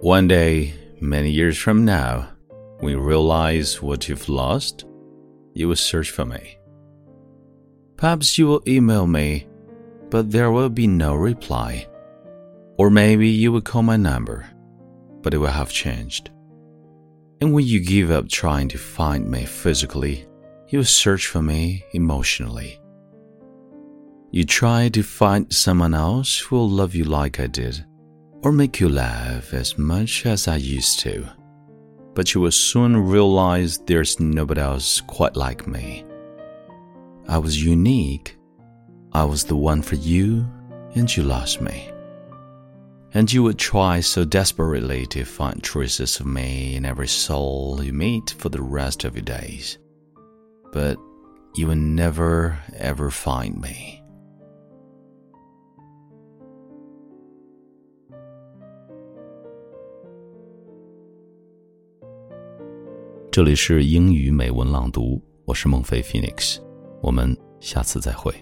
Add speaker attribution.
Speaker 1: One day, many years from now, when you realize what you've lost, you will search for me. Perhaps you will email me, but there will be no reply. Or maybe you will call my number, but it will have changed. And when you give up trying to find me physically, you will search for me emotionally. You try to find someone else who will love you like I did, or make you laugh as much as I used to. But you will soon realize there's nobody else quite like me. I was unique. I was the one for you, and you lost me. And you would try so desperately to find traces of me in every soul you meet for the rest of your days. But you will never ever find me. 这里是英语美文朗读，我是孟非 Phoenix，我们下次再会。